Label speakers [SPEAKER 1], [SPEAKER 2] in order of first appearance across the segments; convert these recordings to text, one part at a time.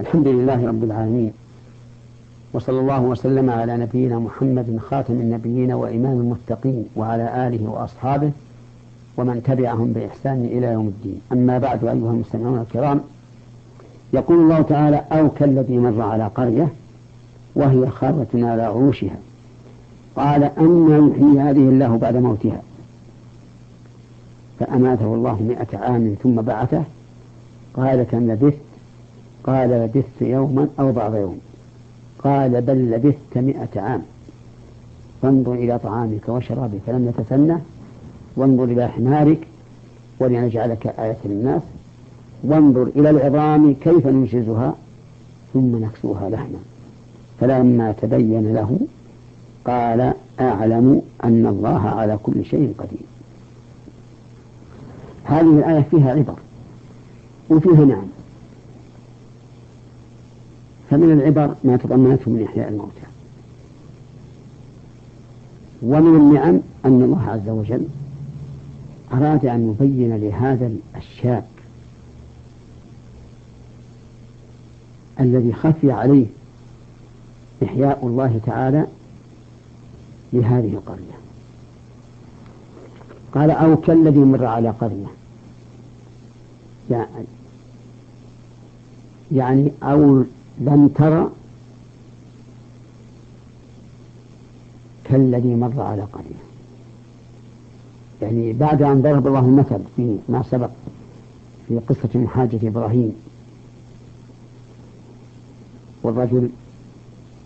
[SPEAKER 1] الحمد لله رب العالمين. وصلى الله وسلم على نبينا محمد خاتم النبيين وإمام المتقين وعلى آله وأصحابه ومن تبعهم بإحسان إلى يوم الدين. أما بعد أيها المستمعون الكرام يقول الله تعالى أو كالذي مر على قرية وهي خارة على عروشها. قال أن يحيي هذه الله بعد موتها. فأماته الله مئة عام ثم بعثه. قال كم لبثت؟ قال لبثت يوما أو بعض يوم. قال بل لبثت مئة عام. فانظر إلى طعامك وشرابك فلم يتسنى. وانظر إلى حمارك ولنجعلك آية للناس. وانظر إلى العظام كيف ننشزها. ثم نكسوها لحما. فلما تبين له قال أعلم أن الله على كل شيء قدير. هذه الآية فيها عبر وفيها نعم. فمن العبر ما تضمنته من إحياء الموتى. ومن النعم أن الله عز وجل أراد أن يبين لهذا الشاب الذي خفي عليه إحياء الله تعالى لهذه القرية. قال أو كالذي مر على قرية. يعني أو لم ترى كالذي مر على قرية يعني بعد أن ضرب الله المثل في ما سبق في قصة حاجة إبراهيم والرجل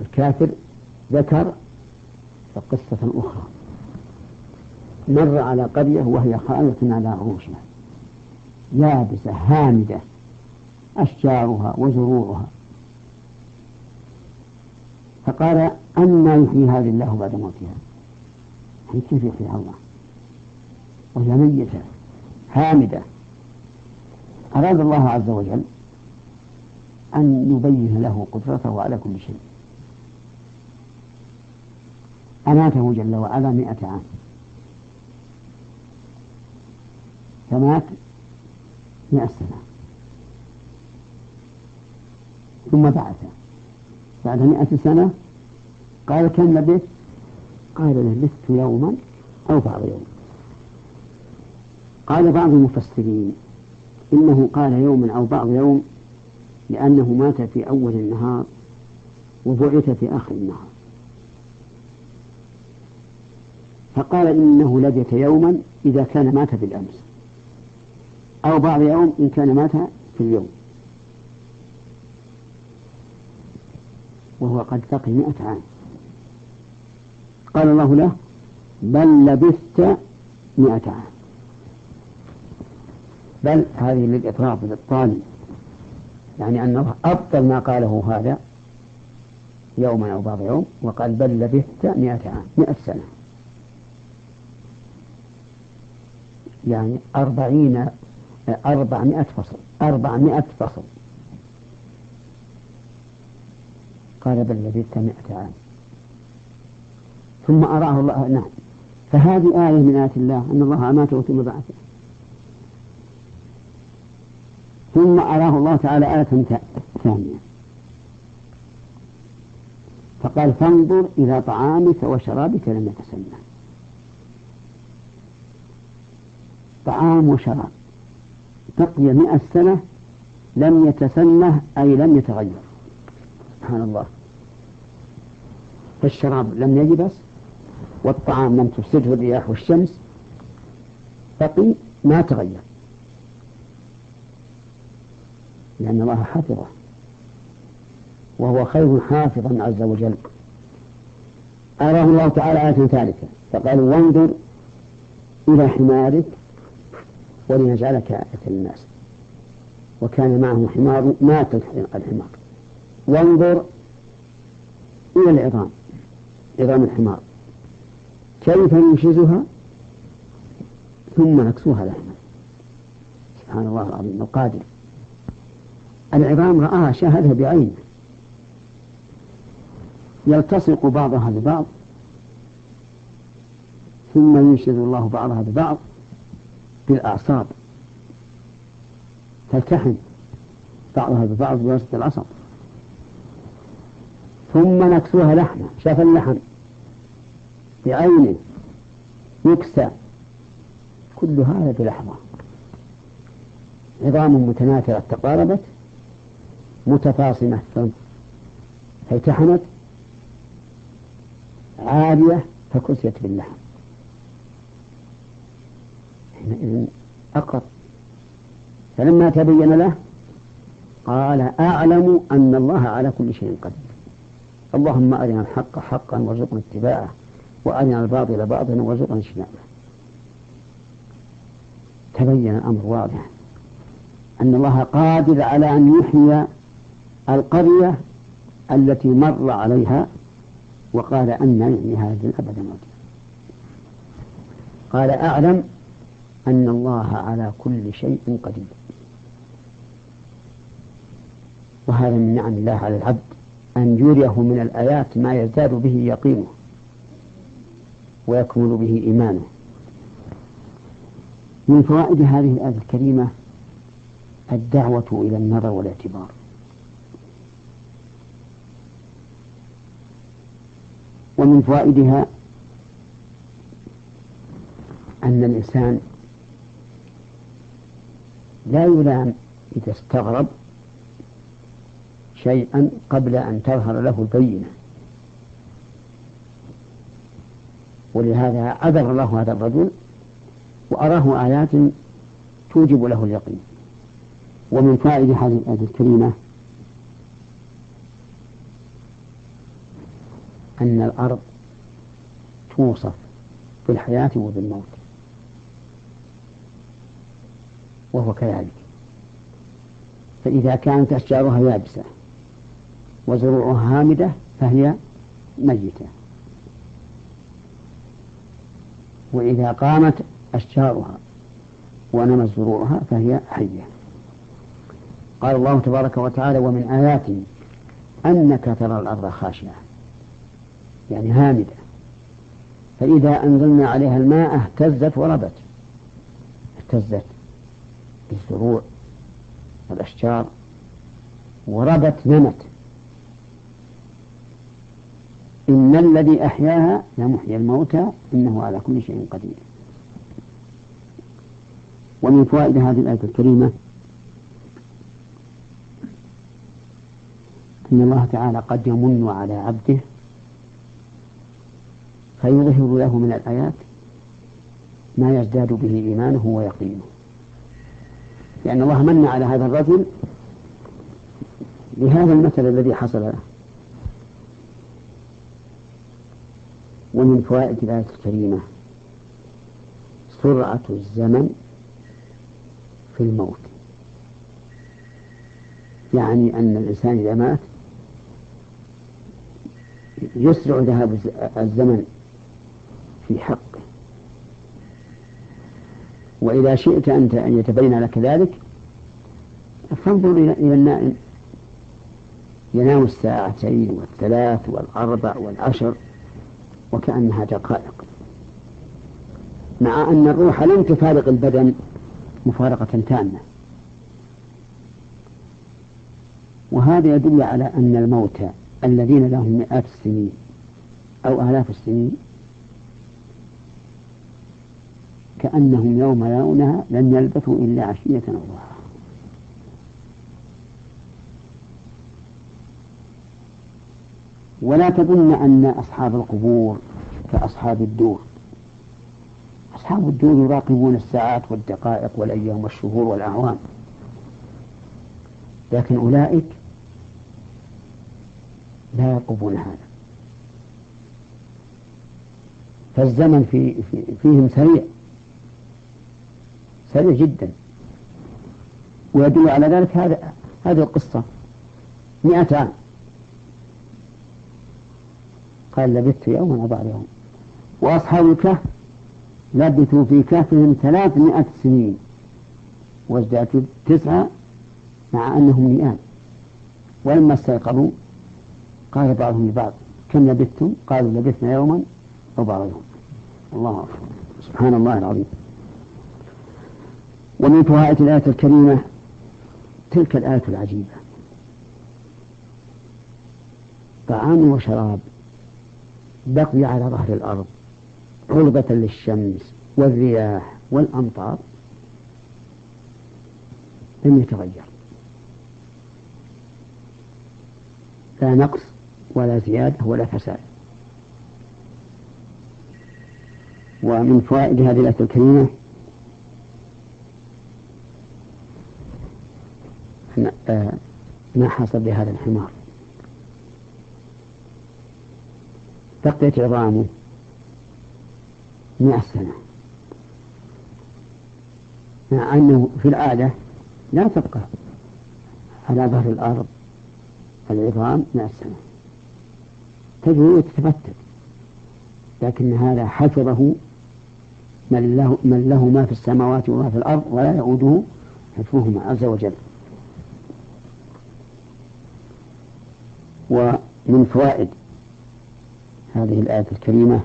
[SPEAKER 1] الكافر ذكر قصة أخرى. مر على قرية وهي خالة على عروشها يابسة هامدة أشجارها وزروعها. فقال أما يحيي هذه الله بعد موتها. يعني كيف يحييها الله؟ وهي ميتة هامدة أراد الله عز وجل أن يبين له قدرته على كل شيء. أماته جل وعلا مئة عام. فمات مئة سنة. ثم بعثه بعد مئة سنة؟ قال كم لبثت قال لبثت يوما أو بعض يوم. قال بعض المفسرين إنه قال يوما أو بعض يوم لأنه مات في أول النهار وبعث في آخر النهار. فقال إنه لبث يوما إذا كان مات بالأمس. أو بعض يوم إن كان مات في اليوم. وهو قد بقي مئة عام. قال الله له بل لبثت مئة عام. بل هذه للإطراف للطالب. يعني أن الله أبطل ما قاله هذا يوما أو بعض يوم وقال بل لبثت مئة عام مئة سنة. يعني أربعين أربعمائة فصل أربعمائة فصل. قال بل لبثت مئة عام ثم أراه الله نعم. فهذه آية من آيات الله أن الله أماته ثم بعثه ثم أراه الله تعالى آية ثانية. فقال فانظر إلى طعامك وشرابك لم يتسنى طعام وشراب. بقي مئة سنة لم يتسنه أي لم يتغير. سبحان الله. فالشراب لم يجبس والطعام لم تفسده الرياح والشمس بقي ما تغير. لأن الله حفظه وهو خير حافظا عز وجل. أراه الله تعالى آية ثالثة فقال وانظر إلى حمارك ولنجعلك آية للناس. وكان معه حمار مات الحمار. وانظر إلى العظام عظام الحمار. كيف ننشزها ثم نكسوها لحما. سبحان الله العظيم القادر العظام رآها شاهدها بعينه. يلتصق بعضها ببعض ثم ينشز الله بعضها ببعض بالأعصاب. تلتحم بعضها ببعض بواسطة العصا ثم نكسوها لحمة شاف اللحم. بعينه يكسى. كل هذا بلحظة عظام متناثرة تقاربت متفاصمة فالتحمت عالية فكسيت باللحم. حينئذ أقر. فلما تبين له قال أعلم أن الله على كل شيء قدير. اللهم أرنا الحق حقا وارزقنا اتباعه وأرنا الباطل باطلا وارزقنا اجتنابه. تبين الأمر واضحا أن الله قادر على أن يحيي القرية التي مر عليها وقال أن يحيي هذه الأبد موتا قال أعلم أن الله على كل شيء قدير. وهذا من نعم الله على العبد. أن يريه من الآيات ما يزداد به يقينه ويكمل به إيمانه. من فوائد هذه الآية الكريمة الدعوة إلى النظر والاعتبار. ومن فوائدها أن الإنسان لا يلام إذا استغرب شيئا قبل أن تظهر له البينة. ولهذا عذر الله هذا الرجل وأراه آيات توجب له اليقين. ومن فائدة هذه الآية الكريمة أن الأرض توصف بالحياة وبالموت. وهو كذلك. فإذا كانت أشجارها يابسة وزروعها هامدة فهي ميتة. وإذا قامت أشجارها ونمت زروعها فهي حية. قال الله تبارك وتعالى ومن آياته أنك ترى الأرض خاشعة يعني هامدة. فإذا أنزلنا عليها الماء اهتزت وربت. اهتزت بالزروع والأشجار وربت نمت. إن الذي أحياها لمحيي الموتى إنه على كل شيء قدير. ومن فوائد هذه الآية الكريمة أن الله تعالى قد يمن على عبده فيظهر له من الآيات ما يزداد به إيمانه ويقينه. لأن الله من على هذا الرجل بهذا المثل الذي حصل له ومن فوائد الآية الكريمة سرعة الزمن في الموت. يعني أن الإنسان إذا مات يسرع ذهاب الزمن في حقه. وإذا شئت أنت أن يتبين لك ذلك فانظر إلى النائم ينام الساعتين والثلاث والأربع والعشر. وكأنها دقائق. مع أن الروح لم تفارق البدن مفارقة تامة. وهذا يدل على أن الموتى الذين لهم مئات السنين أو آلاف السنين كأنهم يوم يرونها لم يلبثوا إلا عشية أو ضحاها ولا تظن أن أصحاب القبور كأصحاب الدور. أصحاب الدور يراقبون الساعات والدقائق والأيام والشهور والأعوام. لكن أولئك لا يرقبون هذا. فالزمن في, في فيهم سريع. سريع جدا. ويدل على ذلك هذا هذه القصة مئة عام قال لبثت يوما أو بعد يوم. وأصحاب الكهف لبثوا في كهفهم ثلاثمائة سنين. وازدادوا تسعة مع أنهم مئات. ولما استيقظوا قال بعضهم لبعض كم لبثتم؟ قالوا لبثنا يوما أو بعض يوم. الله أكبر. سبحان الله العظيم. ومن فوائد الآية الكريمة تلك الآية العجيبة. طعام وشراب. بقي على ظهر الأرض. عرضة للشمس والرياح والأمطار. لم يتغير. لا نقص ولا زيادة ولا فساد ومن فوائد هذه الآية الكريمة آه، ما حصل بهذا الحمار. بقيت عظامه مئة سنة. مع أنه في العادة لا تبقى على ظهر الأرض العظام مئة سنة. تجري وتتفتت لكن هذا حفظه من له, من له ما في السماوات وما في الأرض ولا يعوده حفظهما عز وجل. ومن فوائد هذه الآية الكريمة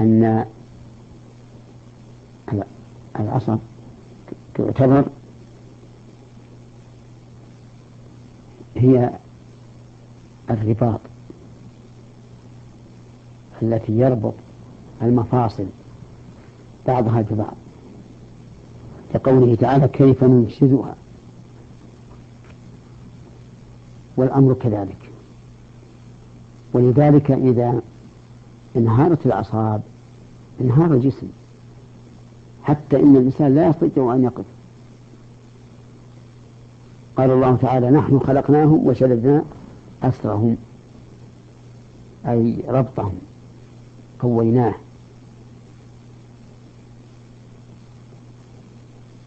[SPEAKER 1] أن العصا تعتبر هي الرباط التي يربط المفاصل بعضها ببعض كقوله تعالى كيف ننشدها والأمر كذلك. ولذلك إذا انهارت الأعصاب انهار الجسم حتى إن الإنسان لا يستطيع أن يقف. قال الله تعالى نحن خلقناهم وشددنا أسرهم أي ربطهم قويناه.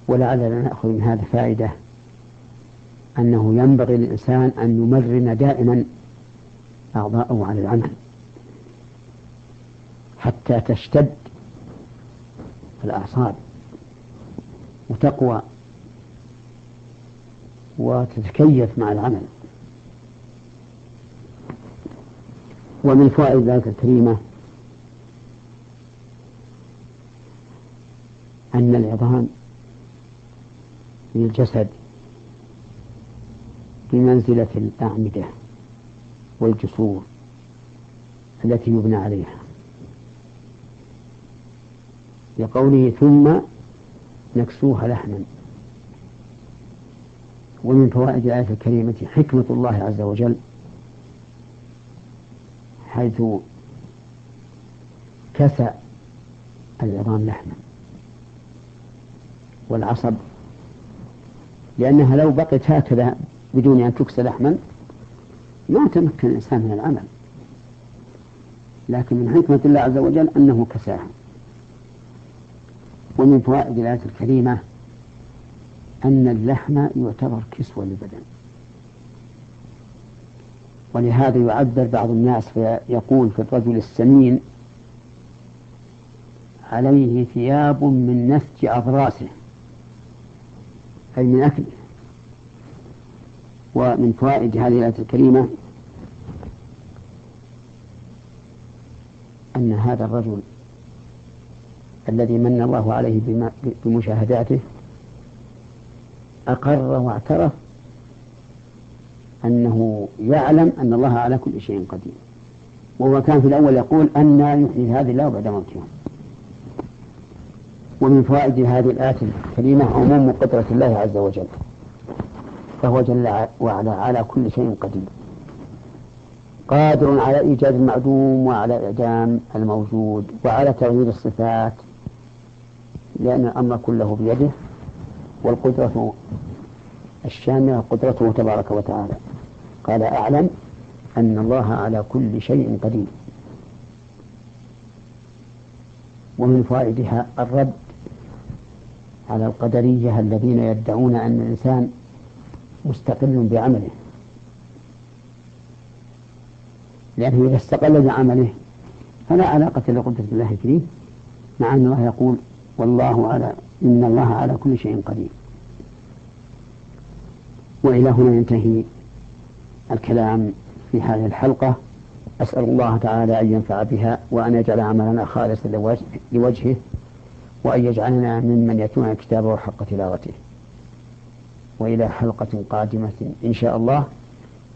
[SPEAKER 1] ولعلنا نأخذ من هذا فائدة أنه ينبغي للإنسان أن يمرن دائما أعضاءه على العمل حتى تشتد الأعصاب وتقوى وتتكيف مع العمل. ومن فوائد ذلك الكريمة أن العظام للجسد بمنزلة الأعمدة. والجسور التي يبنى عليها. لقوله ثم نكسوها لحما ومن فوائد الآية الكريمة حكمة الله عز وجل حيث كسى العظام لحما والعصب لأنها لو بقت هكذا بدون أن تكسى لحما ما تمكن الإنسان من العمل. لكن من حكمة الله عز وجل أنه كساها ومن فوائد الآية الكريمة أن اللحم يعتبر كسوة للبدن. ولهذا يعبر بعض الناس فيقول في الرجل السمين عليه ثياب من نسج أضراسه أي من أكله. ومن فوائد هذه الآية الكريمة أن هذا الرجل الذي من الله عليه بمشاهداته أقر واعترف أنه يعلم أن الله على كل شيء قدير. وهو كان في الأول يقول أن يحيي هذه الله بعد موتها. ومن فوائد هذه الآية الكريمة عموم قدرة الله عز وجل. فهو جل وعلا على كل شيء قدير. قادر على إيجاد المعدوم وعلى إعدام الموجود وعلى تغيير الصفات لأن الأمر كله بيده والقدرة الشاملة قدرته تبارك وتعالى. قال أعلم أن الله على كل شيء قدير. ومن فوائدها الرد على القدرية الذين يدعون أن الإنسان مستقل بعمله. لأنه إذا استقل بعمله فلا علاقة لقدرة الله فيه مع أن الله يقول والله على إن الله على كل شيء قدير. وإلى هنا ينتهي الكلام في هذه الحلقة. أسأل الله تعالى أن ينفع بها وأن يجعل عملنا خالصا لوجهه وأن يجعلنا ممن يتلون كتابه حق تلاوته. وإلى حلقة قادمة إن شاء الله.